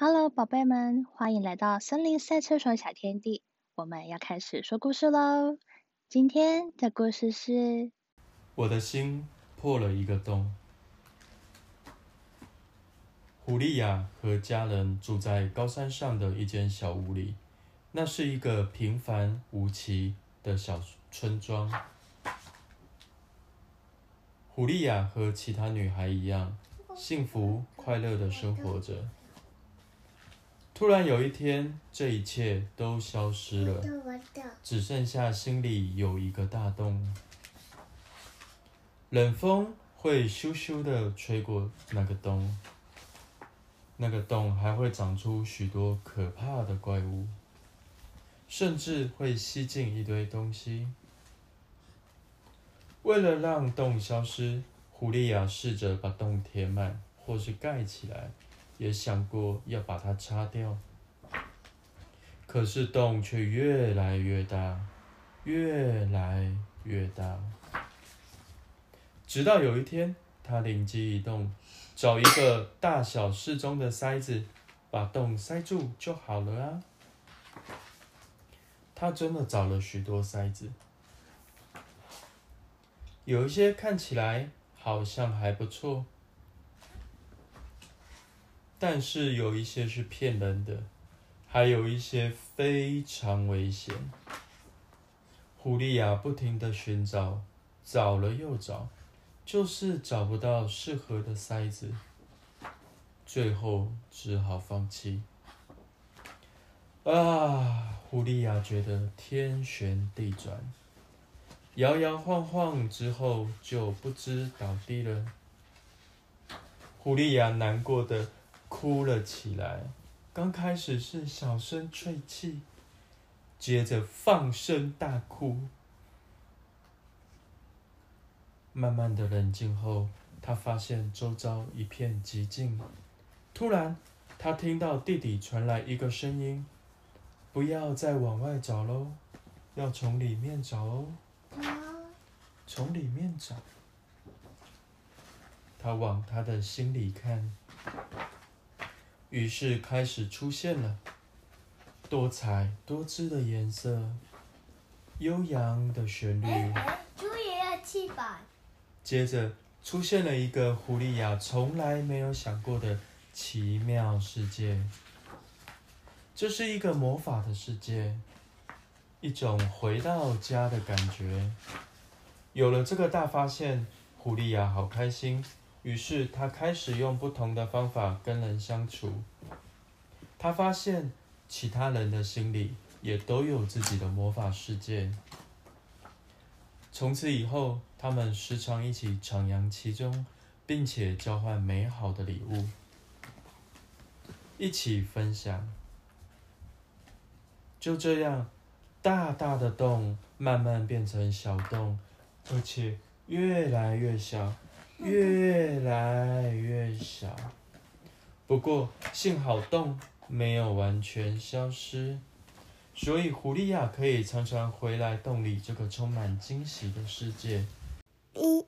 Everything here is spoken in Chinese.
Hello，宝贝们，欢迎来到森林赛车手小天地。我们要开始说故事喽。今天的故事是：我的心破了一个洞。狐狸亚和家人住在高山上的一间小屋里，那是一个平凡无奇的小村庄。狐狸亚和其他女孩一样，幸福快乐的生活着。突然有一天，这一切都消失了，只剩下心里有一个大洞。冷风会咻咻的吹过那个洞，那个洞还会长出许多可怕的怪物，甚至会吸进一堆东西。为了让洞消失，狐狸亚试着把洞填满，或是盖起来。也想过要把它擦掉，可是洞却越来越大，越来越大。直到有一天，他灵机一动，找一个大小适中的塞子，把洞塞住就好了啊！他真的找了许多塞子，有一些看起来好像还不错。但是有一些是骗人的，还有一些非常危险。狐狸呀，不停的寻找，找了又找，就是找不到适合的塞子，最后只好放弃。啊，狐狸呀，觉得天旋地转，摇摇晃晃之后就不知倒地了。狐狸呀，难过的。哭了起来，刚开始是小声啜泣，接着放声大哭。慢慢的冷静后，他发现周遭一片寂静。突然，他听到地底传来一个声音：“不要再往外找喽，要从里面找哦，从里面找。”他往他的心里看。于是开始出现了多彩多姿的颜色，悠扬的旋律。猪也要气吧。接着出现了一个狐狸呀从来没有想过的奇妙世界。这是一个魔法的世界，一种回到家的感觉。有了这个大发现，狐狸呀好开心。于是他开始用不同的方法跟人相处。他发现其他人的心里也都有自己的魔法世界。从此以后，他们时常一起徜徉其中，并且交换美好的礼物，一起分享。就这样，大大的洞慢慢变成小洞，而且越来越小。越来越小，不过幸好洞没有完全消失，所以狐狸呀可以常常回来洞里这个充满惊喜的世界。一。